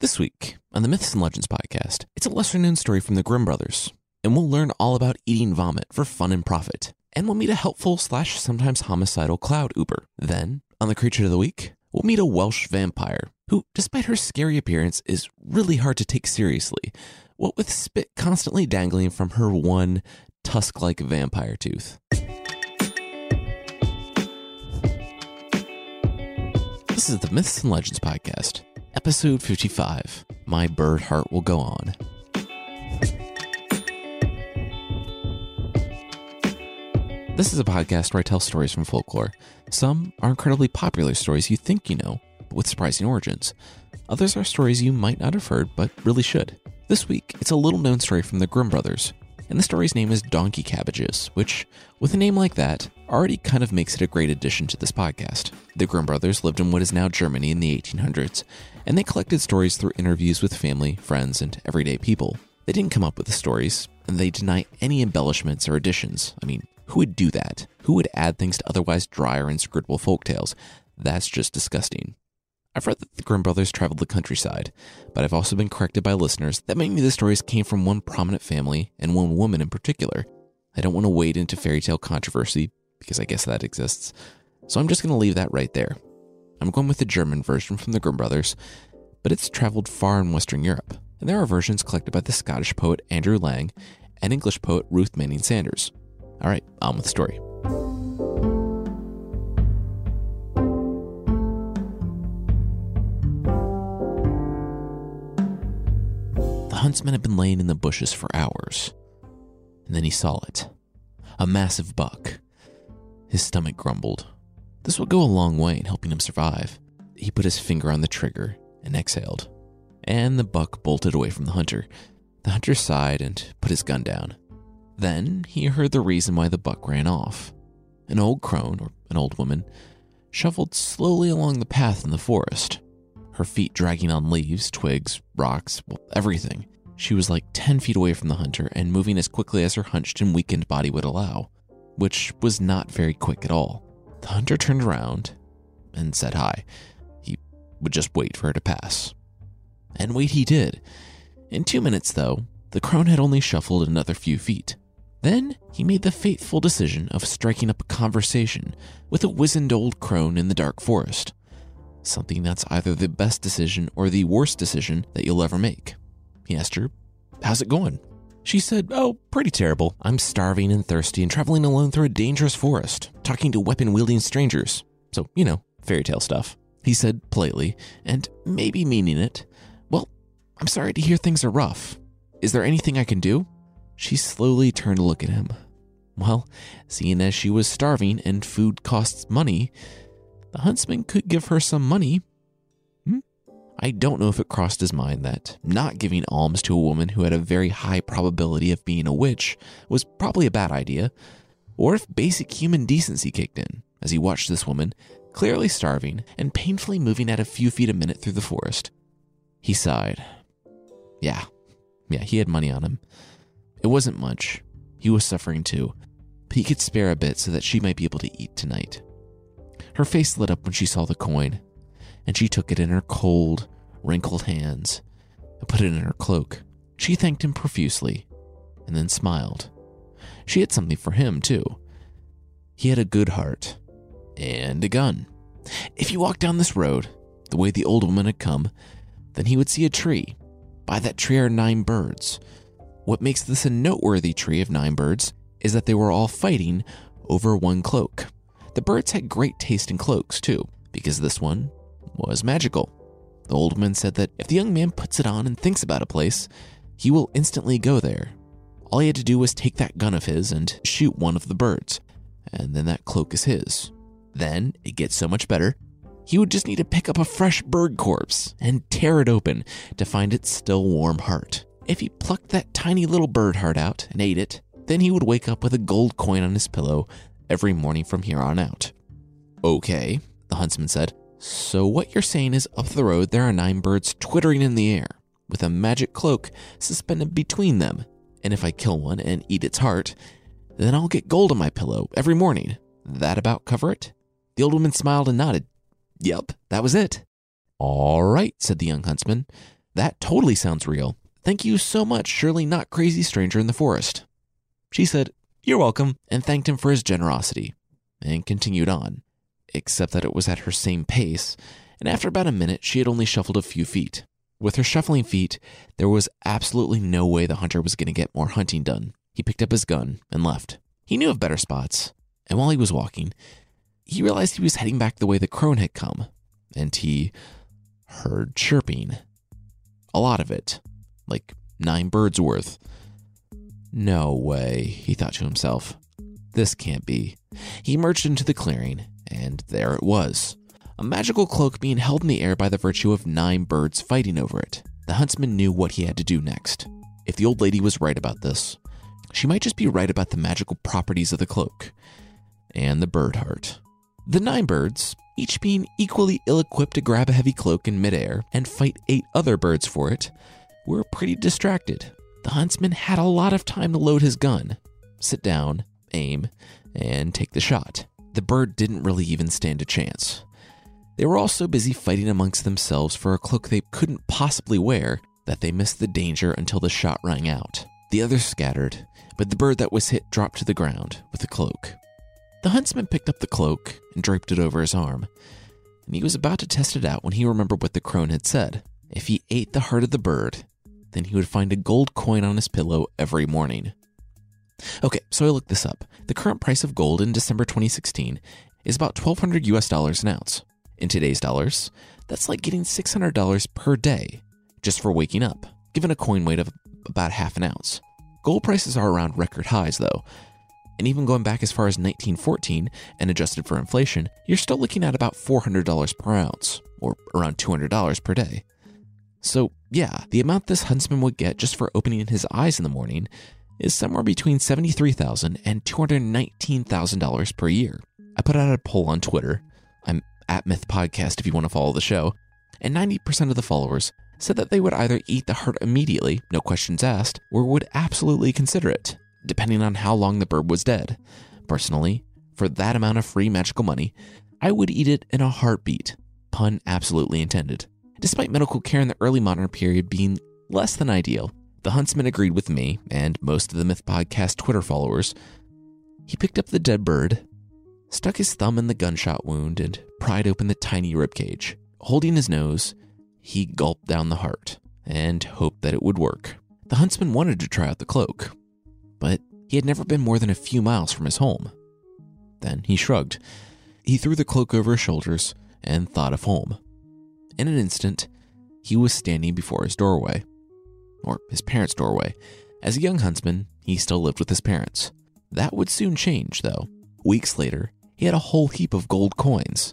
This week on the Myths and Legends podcast, it's a lesser known story from the Grimm brothers, and we'll learn all about eating vomit for fun and profit. And we'll meet a helpful slash sometimes homicidal cloud uber. Then, on the creature of the week, we'll meet a Welsh vampire who, despite her scary appearance, is really hard to take seriously, what with spit constantly dangling from her one tusk like vampire tooth. This is the Myths and Legends podcast, episode 55 My Bird Heart Will Go On. This is a podcast where I tell stories from folklore. Some are incredibly popular stories you think you know, but with surprising origins. Others are stories you might not have heard, but really should. This week, it's a little known story from the Grimm brothers, and the story's name is Donkey Cabbages, which, with a name like that, already kind of makes it a great addition to this podcast. The Grimm brothers lived in what is now Germany in the 1800s, and they collected stories through interviews with family, friends, and everyday people. They didn't come up with the stories, and they deny any embellishments or additions. I mean, who would do that? Who would add things to otherwise dry or inscrutable folk tales? That's just disgusting. I've read that the Grimm brothers traveled the countryside, but I've also been corrected by listeners that many of the stories came from one prominent family and one woman in particular. I don't want to wade into fairy tale controversy because I guess that exists, so I'm just going to leave that right there. I'm going with the German version from the Grimm brothers, but it's traveled far in Western Europe, and there are versions collected by the Scottish poet Andrew Lang and English poet Ruth Manning Sanders. All right, on with the story. Huntsman had been laying in the bushes for hours, and then he saw it a massive buck. His stomach grumbled. This would go a long way in helping him survive. He put his finger on the trigger and exhaled, and the buck bolted away from the hunter. The hunter sighed and put his gun down. Then he heard the reason why the buck ran off. An old crone, or an old woman, shuffled slowly along the path in the forest, her feet dragging on leaves, twigs, rocks, well, everything. She was like 10 feet away from the hunter and moving as quickly as her hunched and weakened body would allow, which was not very quick at all. The hunter turned around and said hi. He would just wait for her to pass. And wait he did. In two minutes, though, the crone had only shuffled another few feet. Then he made the fateful decision of striking up a conversation with a wizened old crone in the dark forest. Something that's either the best decision or the worst decision that you'll ever make. He asked her, How's it going? She said, Oh, pretty terrible. I'm starving and thirsty and traveling alone through a dangerous forest, talking to weapon wielding strangers. So, you know, fairy tale stuff. He said politely, and maybe meaning it, Well, I'm sorry to hear things are rough. Is there anything I can do? She slowly turned to look at him. Well, seeing as she was starving and food costs money, the huntsman could give her some money. Hmm? I don't know if it crossed his mind that not giving alms to a woman who had a very high probability of being a witch was probably a bad idea, or if basic human decency kicked in as he watched this woman, clearly starving and painfully moving at a few feet a minute through the forest. He sighed. Yeah, yeah, he had money on him. It wasn't much. He was suffering too, but he could spare a bit so that she might be able to eat tonight. Her face lit up when she saw the coin, and she took it in her cold, wrinkled hands and put it in her cloak. She thanked him profusely and then smiled. She had something for him, too. He had a good heart and a gun. If you walked down this road, the way the old woman had come, then he would see a tree. By that tree are nine birds. What makes this a noteworthy tree of nine birds is that they were all fighting over one cloak. The birds had great taste in cloaks, too, because this one was magical. The old woman said that if the young man puts it on and thinks about a place, he will instantly go there. All he had to do was take that gun of his and shoot one of the birds, and then that cloak is his. Then it gets so much better. He would just need to pick up a fresh bird corpse and tear it open to find its still warm heart. If he plucked that tiny little bird heart out and ate it, then he would wake up with a gold coin on his pillow every morning from here on out. Okay, the huntsman said. So what you're saying is up the road there are nine birds twittering in the air, with a magic cloak suspended between them. And if I kill one and eat its heart, then I'll get gold on my pillow every morning. That about cover it? The old woman smiled and nodded. Yep, that was it. All right, said the young huntsman. That totally sounds real. Thank you so much, surely not crazy stranger in the forest. She said, You're welcome, and thanked him for his generosity, and continued on, except that it was at her same pace, and after about a minute, she had only shuffled a few feet. With her shuffling feet, there was absolutely no way the hunter was going to get more hunting done. He picked up his gun and left. He knew of better spots, and while he was walking, he realized he was heading back the way the crone had come, and he heard chirping. A lot of it, like nine birds worth. No way, he thought to himself. This can't be. He emerged into the clearing, and there it was a magical cloak being held in the air by the virtue of nine birds fighting over it. The huntsman knew what he had to do next. If the old lady was right about this, she might just be right about the magical properties of the cloak and the bird heart. The nine birds, each being equally ill equipped to grab a heavy cloak in midair and fight eight other birds for it, were pretty distracted. The huntsman had a lot of time to load his gun, sit down, aim, and take the shot. The bird didn't really even stand a chance. They were all so busy fighting amongst themselves for a cloak they couldn't possibly wear that they missed the danger until the shot rang out. The others scattered, but the bird that was hit dropped to the ground with the cloak. The huntsman picked up the cloak and draped it over his arm, and he was about to test it out when he remembered what the crone had said. If he ate the heart of the bird, then he would find a gold coin on his pillow every morning. Okay, so I looked this up. The current price of gold in December 2016 is about 1200 US dollars an ounce. In today's dollars, that's like getting $600 per day just for waking up, given a coin weight of about half an ounce. Gold prices are around record highs, though, and even going back as far as 1914 and adjusted for inflation, you're still looking at about $400 per ounce, or around $200 per day. So, yeah, the amount this huntsman would get just for opening his eyes in the morning is somewhere between $73,000 and $219,000 per year. I put out a poll on Twitter. I'm at Myth Podcast if you want to follow the show. And 90% of the followers said that they would either eat the heart immediately, no questions asked, or would absolutely consider it, depending on how long the bird was dead. Personally, for that amount of free magical money, I would eat it in a heartbeat. Pun absolutely intended. Despite medical care in the early modern period being less than ideal, the huntsman agreed with me and most of the Myth Podcast Twitter followers. He picked up the dead bird, stuck his thumb in the gunshot wound, and pried open the tiny ribcage. Holding his nose, he gulped down the heart and hoped that it would work. The huntsman wanted to try out the cloak, but he had never been more than a few miles from his home. Then he shrugged. He threw the cloak over his shoulders and thought of home. In an instant, he was standing before his doorway, or his parents' doorway. As a young huntsman, he still lived with his parents. That would soon change, though. Weeks later, he had a whole heap of gold coins.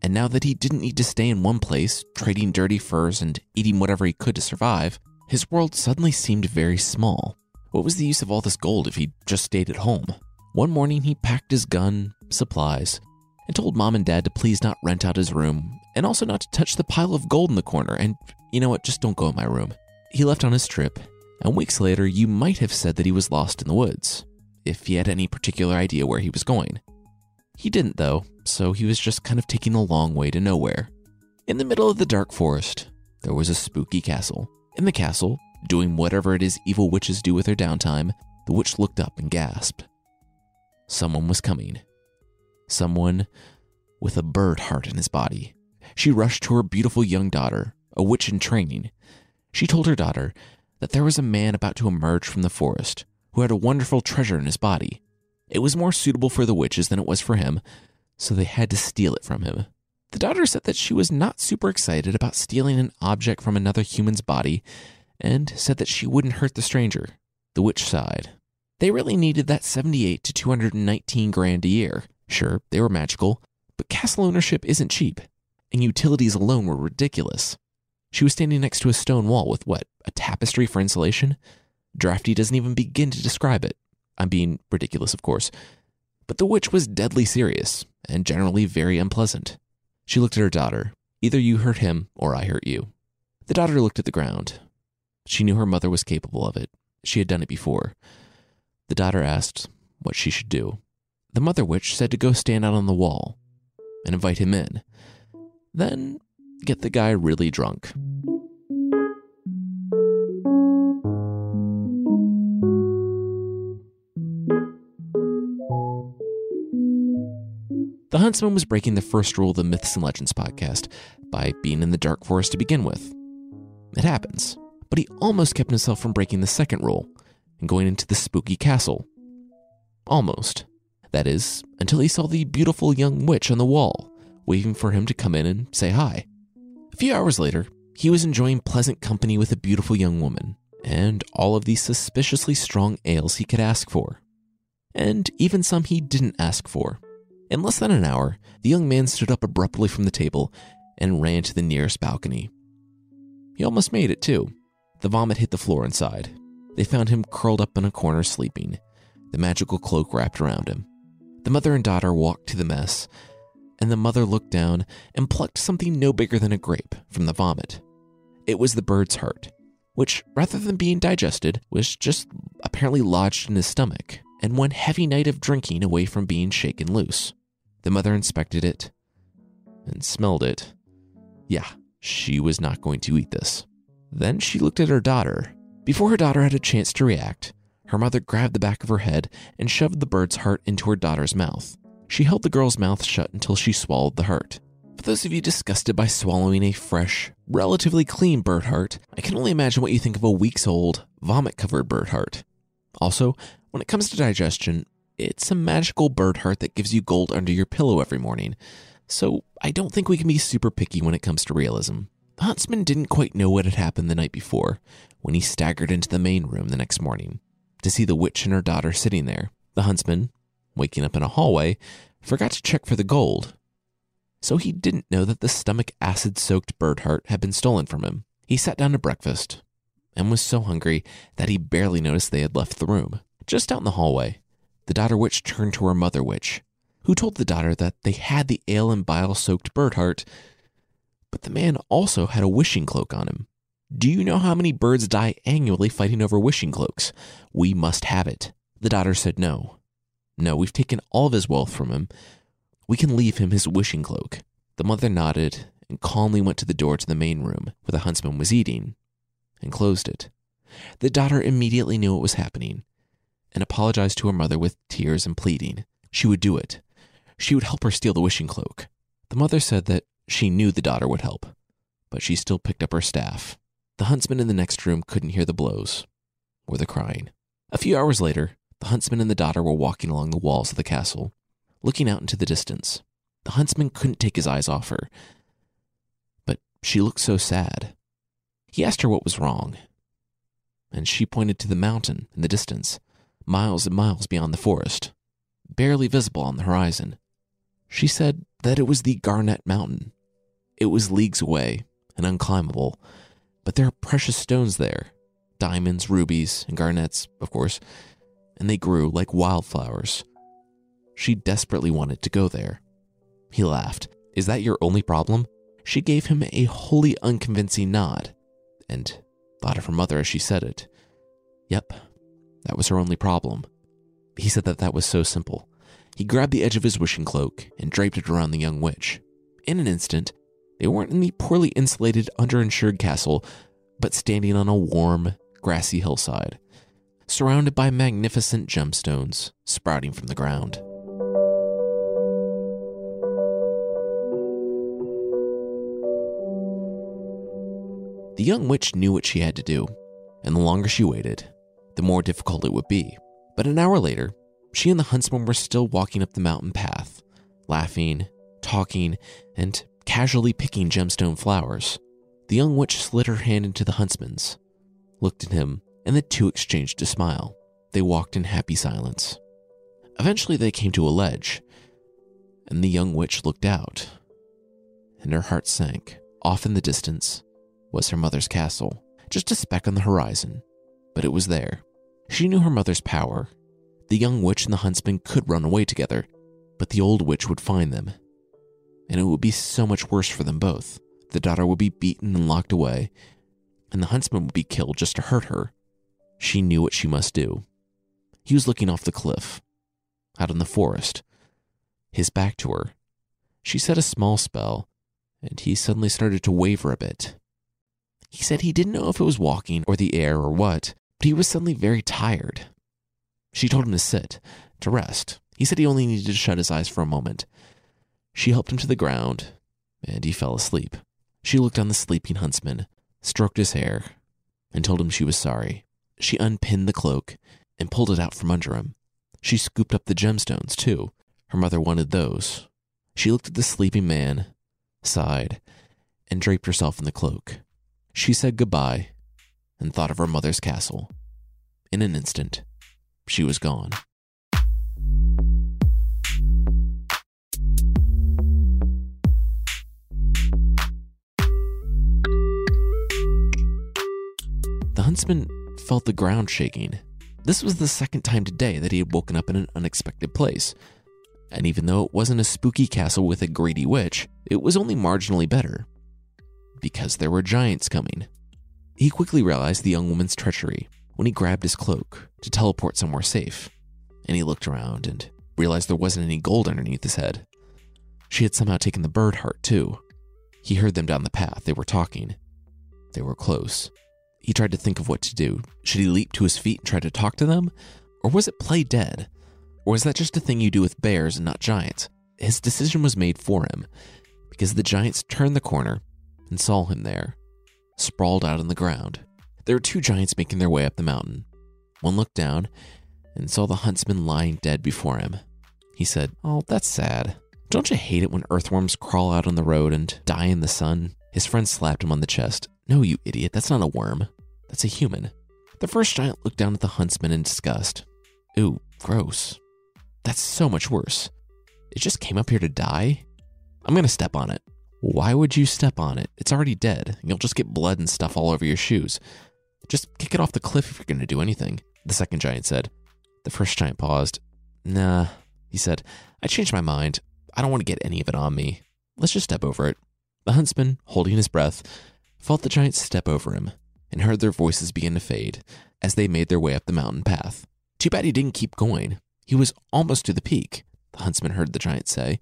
And now that he didn't need to stay in one place, trading dirty furs and eating whatever he could to survive, his world suddenly seemed very small. What was the use of all this gold if he just stayed at home? One morning, he packed his gun, supplies, and told mom and dad to please not rent out his room, and also not to touch the pile of gold in the corner, and you know what, just don't go in my room. He left on his trip, and weeks later, you might have said that he was lost in the woods, if he had any particular idea where he was going. He didn't, though, so he was just kind of taking the long way to nowhere. In the middle of the dark forest, there was a spooky castle. In the castle, doing whatever it is evil witches do with their downtime, the witch looked up and gasped. Someone was coming. Someone with a bird heart in his body. She rushed to her beautiful young daughter, a witch in training. She told her daughter that there was a man about to emerge from the forest who had a wonderful treasure in his body. It was more suitable for the witches than it was for him, so they had to steal it from him. The daughter said that she was not super excited about stealing an object from another human's body and said that she wouldn't hurt the stranger. The witch sighed. They really needed that 78 to 219 grand a year. Sure, they were magical, but castle ownership isn't cheap, and utilities alone were ridiculous. She was standing next to a stone wall with what, a tapestry for insulation? Drafty doesn't even begin to describe it. I'm being ridiculous, of course. But the witch was deadly serious and generally very unpleasant. She looked at her daughter. Either you hurt him or I hurt you. The daughter looked at the ground. She knew her mother was capable of it. She had done it before. The daughter asked what she should do. The mother witch said to go stand out on the wall and invite him in. Then get the guy really drunk. The Huntsman was breaking the first rule of the Myths and Legends podcast by being in the dark forest to begin with. It happens. But he almost kept himself from breaking the second rule and going into the spooky castle. Almost. That is, until he saw the beautiful young witch on the wall waving for him to come in and say hi. A few hours later, he was enjoying pleasant company with a beautiful young woman, and all of the suspiciously strong ales he could ask for. And even some he didn't ask for. In less than an hour, the young man stood up abruptly from the table and ran to the nearest balcony. He almost made it, too. The vomit hit the floor inside. They found him curled up in a corner sleeping, the magical cloak wrapped around him. The mother and daughter walked to the mess, and the mother looked down and plucked something no bigger than a grape from the vomit. It was the bird's heart, which, rather than being digested, was just apparently lodged in his stomach and one heavy night of drinking away from being shaken loose. The mother inspected it and smelled it. Yeah, she was not going to eat this. Then she looked at her daughter. Before her daughter had a chance to react, her mother grabbed the back of her head and shoved the bird's heart into her daughter's mouth. She held the girl's mouth shut until she swallowed the heart. For those of you disgusted by swallowing a fresh, relatively clean bird heart, I can only imagine what you think of a weeks old, vomit covered bird heart. Also, when it comes to digestion, it's a magical bird heart that gives you gold under your pillow every morning. So I don't think we can be super picky when it comes to realism. The huntsman didn't quite know what had happened the night before when he staggered into the main room the next morning to see the witch and her daughter sitting there. The huntsman, waking up in a hallway, forgot to check for the gold. So he didn't know that the stomach acid soaked bird heart had been stolen from him. He sat down to breakfast and was so hungry that he barely noticed they had left the room. Just out in the hallway, the daughter witch turned to her mother witch, who told the daughter that they had the ale and bile soaked bird heart, but the man also had a wishing cloak on him. Do you know how many birds die annually fighting over wishing cloaks? We must have it. The daughter said no. No, we've taken all of his wealth from him. We can leave him his wishing cloak. The mother nodded and calmly went to the door to the main room where the huntsman was eating and closed it. The daughter immediately knew what was happening and apologized to her mother with tears and pleading. She would do it. She would help her steal the wishing cloak. The mother said that she knew the daughter would help, but she still picked up her staff. The huntsman in the next room couldn't hear the blows or the crying. A few hours later, the huntsman and the daughter were walking along the walls of the castle, looking out into the distance. The huntsman couldn't take his eyes off her, but she looked so sad. He asked her what was wrong, and she pointed to the mountain in the distance, miles and miles beyond the forest, barely visible on the horizon. She said that it was the Garnet Mountain. It was leagues away and unclimbable, but there are precious stones there diamonds, rubies, and garnets, of course, and they grew like wildflowers. She desperately wanted to go there. He laughed. Is that your only problem? She gave him a wholly unconvincing nod and thought of her mother as she said it. Yep, that was her only problem. He said that that was so simple. He grabbed the edge of his wishing cloak and draped it around the young witch. In an instant, they weren't in the poorly insulated, underinsured castle, but standing on a warm, grassy hillside, surrounded by magnificent gemstones sprouting from the ground. The young witch knew what she had to do, and the longer she waited, the more difficult it would be. But an hour later, she and the huntsman were still walking up the mountain path, laughing, talking, and casually picking gemstone flowers. The young witch slid her hand into the huntsman's, looked at him, and the two exchanged a smile. They walked in happy silence. Eventually, they came to a ledge, and the young witch looked out, and her heart sank. Off in the distance was her mother's castle, just a speck on the horizon, but it was there. She knew her mother's power. The young witch and the huntsman could run away together, but the old witch would find them. And it would be so much worse for them both. The daughter would be beaten and locked away, and the huntsman would be killed just to hurt her. She knew what she must do. He was looking off the cliff, out in the forest, his back to her. She said a small spell, and he suddenly started to waver a bit. He said he didn't know if it was walking or the air or what, but he was suddenly very tired. She told him to sit, to rest. He said he only needed to shut his eyes for a moment. She helped him to the ground, and he fell asleep. She looked on the sleeping huntsman, stroked his hair, and told him she was sorry. She unpinned the cloak and pulled it out from under him. She scooped up the gemstones, too. Her mother wanted those. She looked at the sleeping man, sighed, and draped herself in the cloak. She said goodbye and thought of her mother's castle. In an instant, she was gone. The huntsman felt the ground shaking. This was the second time today that he had woken up in an unexpected place. And even though it wasn't a spooky castle with a greedy witch, it was only marginally better. Because there were giants coming. He quickly realized the young woman's treachery when he grabbed his cloak to teleport somewhere safe. And he looked around and realized there wasn't any gold underneath his head. She had somehow taken the bird heart, too. He heard them down the path. They were talking. They were close. He tried to think of what to do. Should he leap to his feet and try to talk to them? Or was it play dead? Or was that just a thing you do with bears and not giants? His decision was made for him because the giants turned the corner and saw him there, sprawled out on the ground. There were two giants making their way up the mountain. One looked down and saw the huntsman lying dead before him. He said, Oh, that's sad. Don't you hate it when earthworms crawl out on the road and die in the sun? His friend slapped him on the chest. No, you idiot, that's not a worm. That's a human. The first giant looked down at the huntsman in disgust. Ooh, gross. That's so much worse. It just came up here to die? I'm gonna step on it. Why would you step on it? It's already dead. You'll just get blood and stuff all over your shoes. Just kick it off the cliff if you're gonna do anything, the second giant said. The first giant paused. Nah, he said. I changed my mind. I don't want to get any of it on me. Let's just step over it. The huntsman, holding his breath, felt the giant step over him and heard their voices begin to fade as they made their way up the mountain path. Too bad he didn't keep going. He was almost to the peak, the huntsman heard the giant say.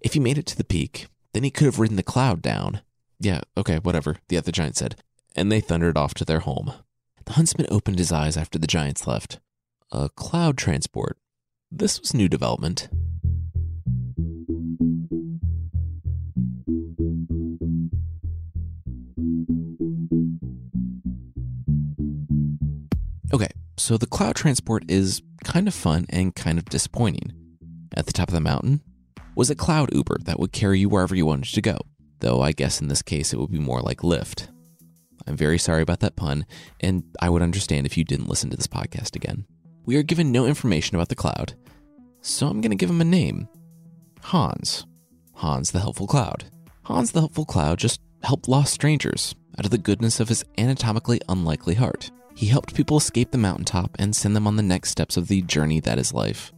If he made it to the peak, then he could have ridden the cloud down. Yeah, okay, whatever, the other giant said, and they thundered off to their home. The huntsman opened his eyes after the giants left. A cloud transport. This was new development. So the cloud transport is kind of fun and kind of disappointing. At the top of the mountain was a cloud Uber that would carry you wherever you wanted to go, though I guess in this case it would be more like Lyft. I'm very sorry about that pun, and I would understand if you didn't listen to this podcast again. We are given no information about the cloud, so I'm going to give him a name Hans. Hans the Helpful Cloud. Hans the Helpful Cloud just helped lost strangers out of the goodness of his anatomically unlikely heart. He helped people escape the mountaintop and send them on the next steps of the journey that is life.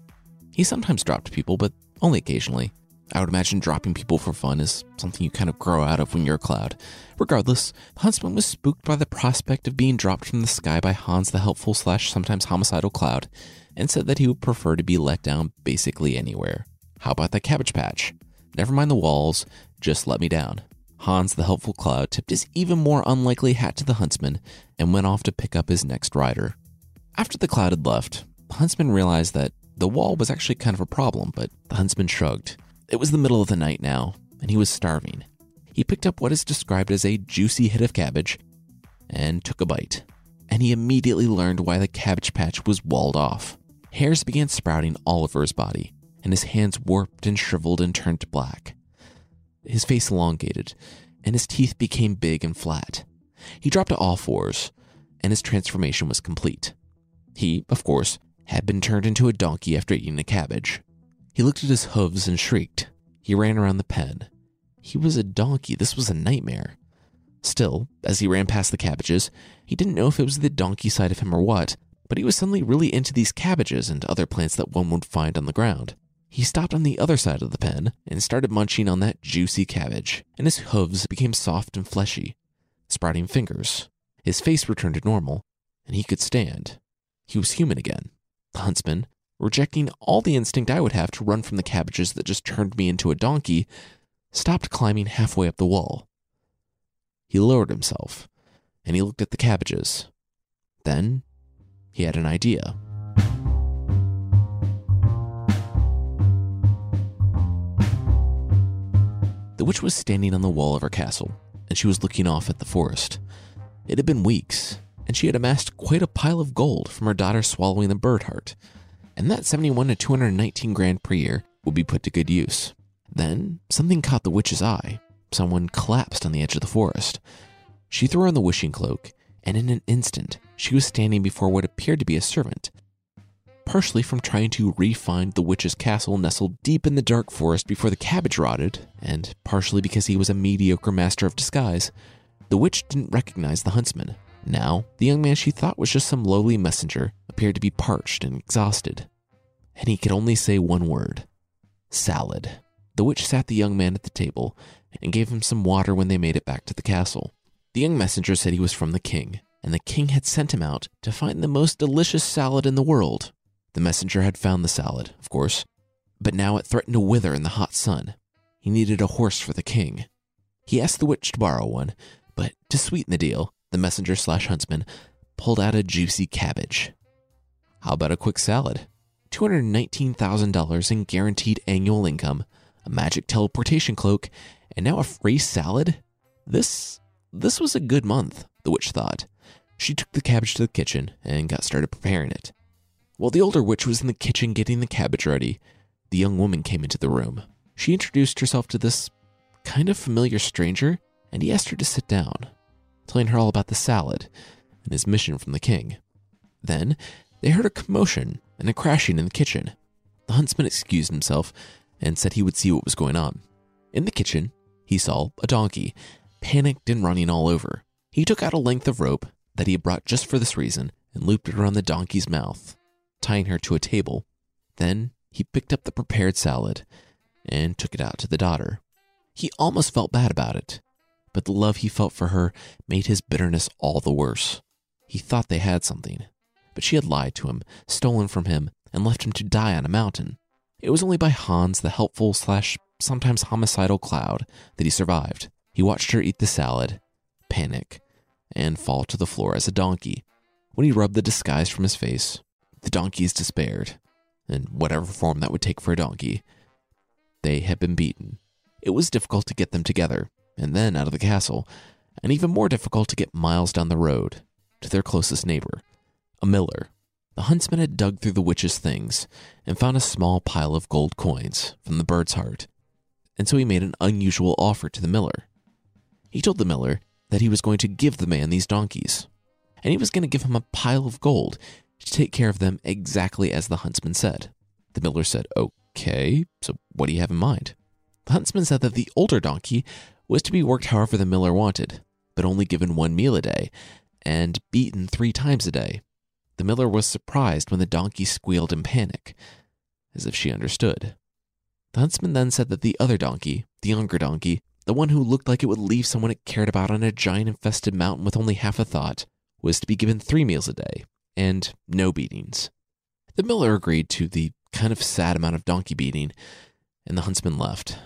He sometimes dropped people, but only occasionally. I would imagine dropping people for fun is something you kind of grow out of when you're a cloud. Regardless, the huntsman was spooked by the prospect of being dropped from the sky by Hans the helpful slash sometimes homicidal cloud, and said that he would prefer to be let down basically anywhere. How about that cabbage patch? Never mind the walls, just let me down. Hans the helpful cloud tipped his even more unlikely hat to the huntsman and went off to pick up his next rider. After the cloud had left, the huntsman realized that the wall was actually kind of a problem, but the huntsman shrugged. It was the middle of the night now, and he was starving. He picked up what is described as a juicy hit of cabbage and took a bite. And he immediately learned why the cabbage patch was walled off. Hairs began sprouting all over his body, and his hands warped and shriveled and turned to black. His face elongated, and his teeth became big and flat. He dropped to all fours, and his transformation was complete. He, of course, had been turned into a donkey after eating a cabbage. He looked at his hooves and shrieked. He ran around the pen. He was a donkey. This was a nightmare. Still, as he ran past the cabbages, he didn't know if it was the donkey side of him or what, but he was suddenly really into these cabbages and other plants that one would find on the ground. He stopped on the other side of the pen and started munching on that juicy cabbage, and his hooves became soft and fleshy, sprouting fingers. His face returned to normal, and he could stand. He was human again. The huntsman, rejecting all the instinct I would have to run from the cabbages that just turned me into a donkey, stopped climbing halfway up the wall. He lowered himself, and he looked at the cabbages. Then he had an idea. The witch was standing on the wall of her castle, and she was looking off at the forest. It had been weeks, and she had amassed quite a pile of gold from her daughter swallowing the bird heart, and that 71 to 219 grand per year would be put to good use. Then something caught the witch's eye. Someone collapsed on the edge of the forest. She threw on the wishing cloak, and in an instant she was standing before what appeared to be a servant. Partially from trying to re-find the witch's castle nestled deep in the dark forest before the cabbage rotted, and partially because he was a mediocre master of disguise, the witch didn't recognize the huntsman. Now, the young man she thought was just some lowly messenger appeared to be parched and exhausted, and he could only say one word salad. The witch sat the young man at the table and gave him some water when they made it back to the castle. The young messenger said he was from the king, and the king had sent him out to find the most delicious salad in the world. The messenger had found the salad, of course, but now it threatened to wither in the hot sun. He needed a horse for the king. He asked the witch to borrow one, but to sweeten the deal, the messenger slash huntsman pulled out a juicy cabbage. How about a quick salad? $219,000 in guaranteed annual income, a magic teleportation cloak, and now a free salad? This this was a good month, the witch thought. She took the cabbage to the kitchen and got started preparing it. While the older witch was in the kitchen getting the cabbage ready, the young woman came into the room. She introduced herself to this kind of familiar stranger, and he asked her to sit down, telling her all about the salad and his mission from the king. Then they heard a commotion and a crashing in the kitchen. The huntsman excused himself and said he would see what was going on. In the kitchen, he saw a donkey, panicked and running all over. He took out a length of rope that he had brought just for this reason and looped it around the donkey's mouth, tying her to a table. Then he picked up the prepared salad and took it out to the daughter. He almost felt bad about it, but the love he felt for her made his bitterness all the worse. He thought they had something, but she had lied to him, stolen from him, and left him to die on a mountain. It was only by Hans, the helpful slash sometimes homicidal cloud, that he survived. He watched her eat the salad, panic, and fall to the floor as a donkey. When he rubbed the disguise from his face, the donkeys despaired, in whatever form that would take for a donkey. They had been beaten. It was difficult to get them together, and then out of the castle, and even more difficult to get miles down the road to their closest neighbor, a miller. The huntsman had dug through the witch's things and found a small pile of gold coins from the bird's heart, and so he made an unusual offer to the miller. He told the miller that he was going to give the man these donkeys, and he was going to give him a pile of gold to take care of them exactly as the huntsman said. The miller said, Okay, so what do you have in mind? The huntsman said that the older donkey was to be worked however the miller wanted, but only given one meal a day and beaten three times a day. The miller was surprised when the donkey squealed in panic, as if she understood. The huntsman then said that the other donkey, the younger donkey, the one who looked like it would leave someone it cared about on a giant infested mountain with only half a thought, was to be given three meals a day and no beatings. The miller agreed to the kind of sad amount of donkey beating, and the huntsman left.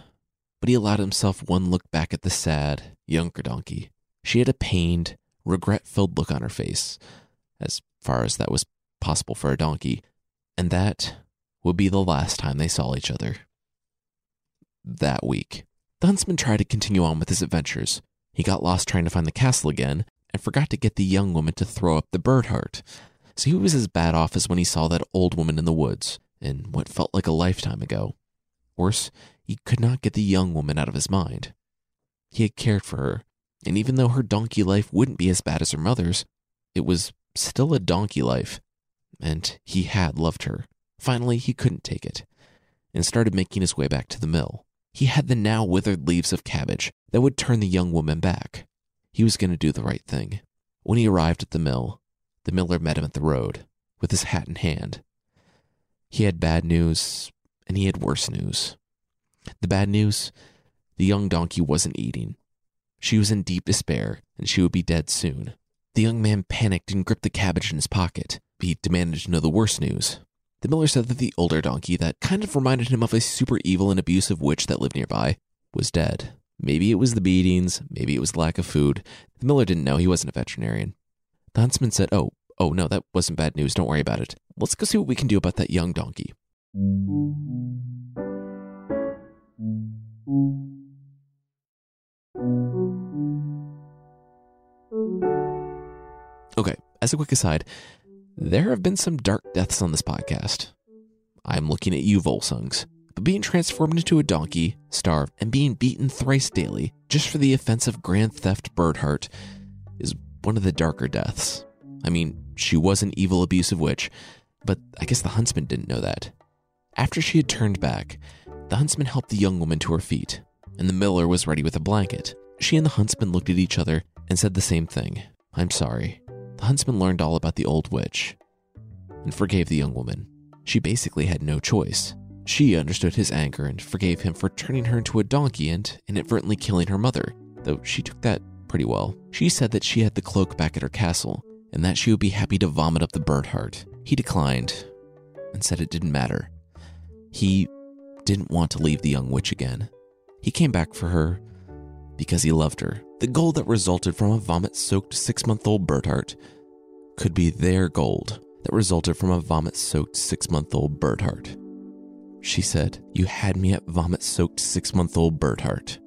But he allowed himself one look back at the sad, younger donkey. She had a pained, regret filled look on her face, as far as that was possible for a donkey, and that would be the last time they saw each other. That week, the huntsman tried to continue on with his adventures. He got lost trying to find the castle again and forgot to get the young woman to throw up the bird heart. So he was as bad off as when he saw that old woman in the woods in what felt like a lifetime ago. Worse, he could not get the young woman out of his mind. He had cared for her, and even though her donkey life wouldn't be as bad as her mother's, it was still a donkey life, and he had loved her. Finally, he couldn't take it and started making his way back to the mill. He had the now withered leaves of cabbage that would turn the young woman back. He was going to do the right thing. When he arrived at the mill, the miller met him at the road with his hat in hand. He had bad news, and he had worse news. The bad news the young donkey wasn't eating. She was in deep despair, and she would be dead soon. The young man panicked and gripped the cabbage in his pocket. He demanded to know the worst news. The miller said that the older donkey, that kind of reminded him of a super evil and abusive witch that lived nearby, was dead. Maybe it was the beatings, maybe it was lack of food. The miller didn't know, he wasn't a veterinarian. The huntsman said, Oh, oh no, that wasn't bad news. Don't worry about it. Let's go see what we can do about that young donkey. Okay, as a quick aside, there have been some dark deaths on this podcast. I'm looking at you, Volsungs. But being transformed into a donkey, starved, and being beaten thrice daily just for the offense of grand theft Birdheart is one of the darker deaths. I mean, she was an evil, abusive witch, but I guess the huntsman didn't know that. After she had turned back, the huntsman helped the young woman to her feet, and the miller was ready with a blanket. She and the huntsman looked at each other and said the same thing I'm sorry. The huntsman learned all about the old witch and forgave the young woman. She basically had no choice. She understood his anger and forgave him for turning her into a donkey and inadvertently killing her mother, though she took that pretty well. She said that she had the cloak back at her castle and that she would be happy to vomit up the bird heart. He declined and said it didn't matter. He didn't want to leave the young witch again. He came back for her because he loved her. The gold that resulted from a vomit soaked six month old bird heart could be their gold that resulted from a vomit soaked six month old bird heart. She said, You had me at vomit soaked six month old bird heart.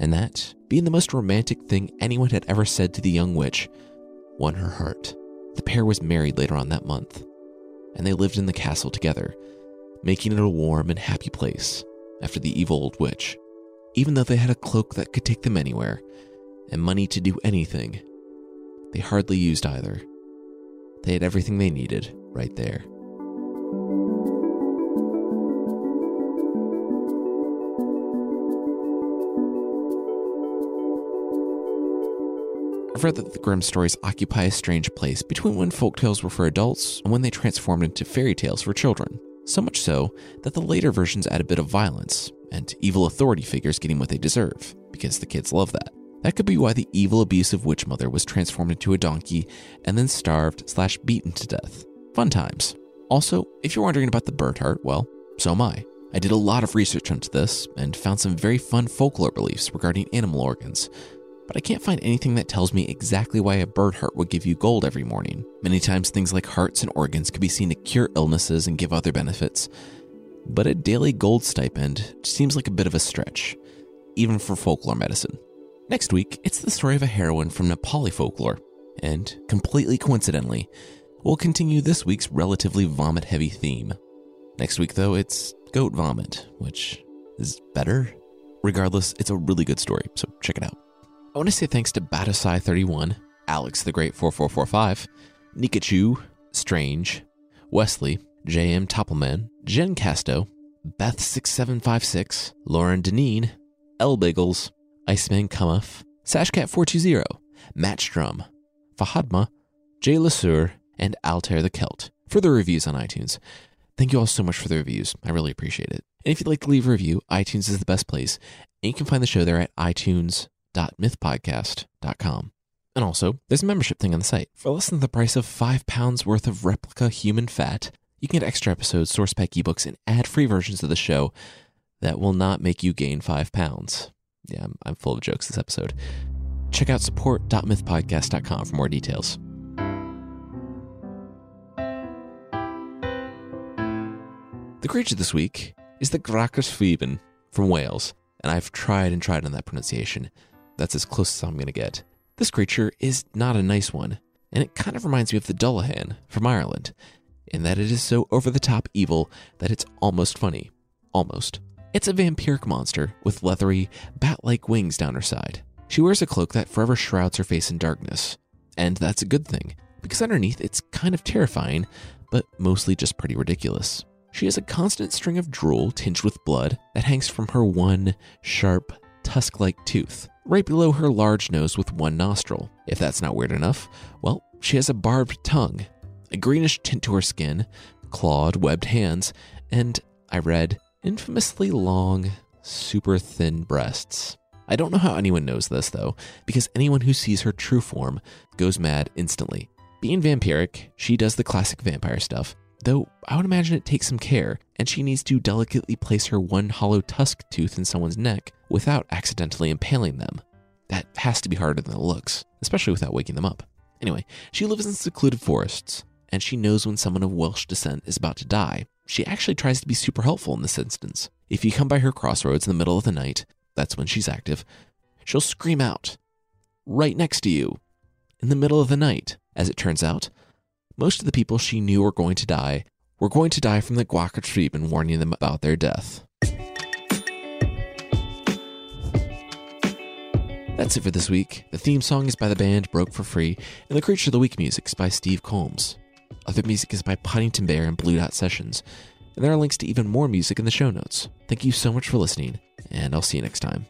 And that, being the most romantic thing anyone had ever said to the young witch, won her heart. The pair was married later on that month, and they lived in the castle together, making it a warm and happy place after the evil old witch. Even though they had a cloak that could take them anywhere and money to do anything, they hardly used either. They had everything they needed right there. Read that the Grimm stories occupy a strange place between when folktales were for adults and when they transformed into fairy tales for children. So much so that the later versions add a bit of violence and evil authority figures getting what they deserve, because the kids love that. That could be why the evil, abusive witch mother was transformed into a donkey and then starved slash beaten to death. Fun times. Also, if you're wondering about the bird heart, well, so am I. I did a lot of research into this and found some very fun folklore beliefs regarding animal organs, but I can't find anything that tells me exactly why a bird heart would give you gold every morning. Many times, things like hearts and organs could be seen to cure illnesses and give other benefits, but a daily gold stipend seems like a bit of a stretch, even for folklore medicine. Next week, it's the story of a heroine from Nepali folklore, and completely coincidentally, we'll continue this week's relatively vomit heavy theme. Next week, though, it's goat vomit, which is better. Regardless, it's a really good story, so check it out. I want to say thanks to Batasai31, Alex the Great 4445, Nikachu, Strange, Wesley, JM Toppelman, Jen Casto, Beth6756, Lauren Deneen, L Biggles, Iceman Cumuff, Sashcat420, Matt Fahadma, Jay Lasur, and Altair the Celt for the reviews on iTunes. Thank you all so much for the reviews. I really appreciate it. And if you'd like to leave a review, iTunes is the best place. And you can find the show there at itunes.mythpodcast.com. And also, there's a membership thing on the site. For less than the price of five pounds worth of replica human fat, you can get extra episodes, source pack ebooks, and ad free versions of the show that will not make you gain five pounds. Yeah, I'm, I'm full of jokes this episode. Check out support.mythpodcast.com for more details. The creature this week is the Gwrach y Rhibyn from Wales, and I've tried and tried on that pronunciation. That's as close as I'm going to get. This creature is not a nice one, and it kind of reminds me of the Dullahan from Ireland, in that it is so over the top evil that it's almost funny. Almost. It's a vampiric monster with leathery, bat like wings down her side. She wears a cloak that forever shrouds her face in darkness. And that's a good thing, because underneath it's kind of terrifying, but mostly just pretty ridiculous. She has a constant string of drool tinged with blood that hangs from her one sharp, tusk like tooth, right below her large nose with one nostril. If that's not weird enough, well, she has a barbed tongue, a greenish tint to her skin, clawed, webbed hands, and, I read, infamously long, super thin breasts. I don't know how anyone knows this, though, because anyone who sees her true form goes mad instantly. Being vampiric, she does the classic vampire stuff, though I would imagine it takes some care, and she needs to delicately place her one hollow tusk tooth in someone's neck without accidentally impaling them. That has to be harder than it looks, especially without waking them up. Anyway, she lives in secluded forests, and she knows when someone of Welsh descent is about to die. She actually tries to be super helpful in this instance. If you come by her crossroads in the middle of the night, that's when she's active, she'll scream out, right next to you, in the middle of the night, As it turns out, most of the people she knew were going to die were going to die from the Gwrach y Rhibyn warning them about their death. That's it for this week. The theme song is by the band Broke for Free, and the Creature of the Week music is by Steve Combs. Other music is by Podington Bear and Blue Dot Sessions, and there are links to even more music in the show notes. Thank you so much for listening, and I'll see you next time.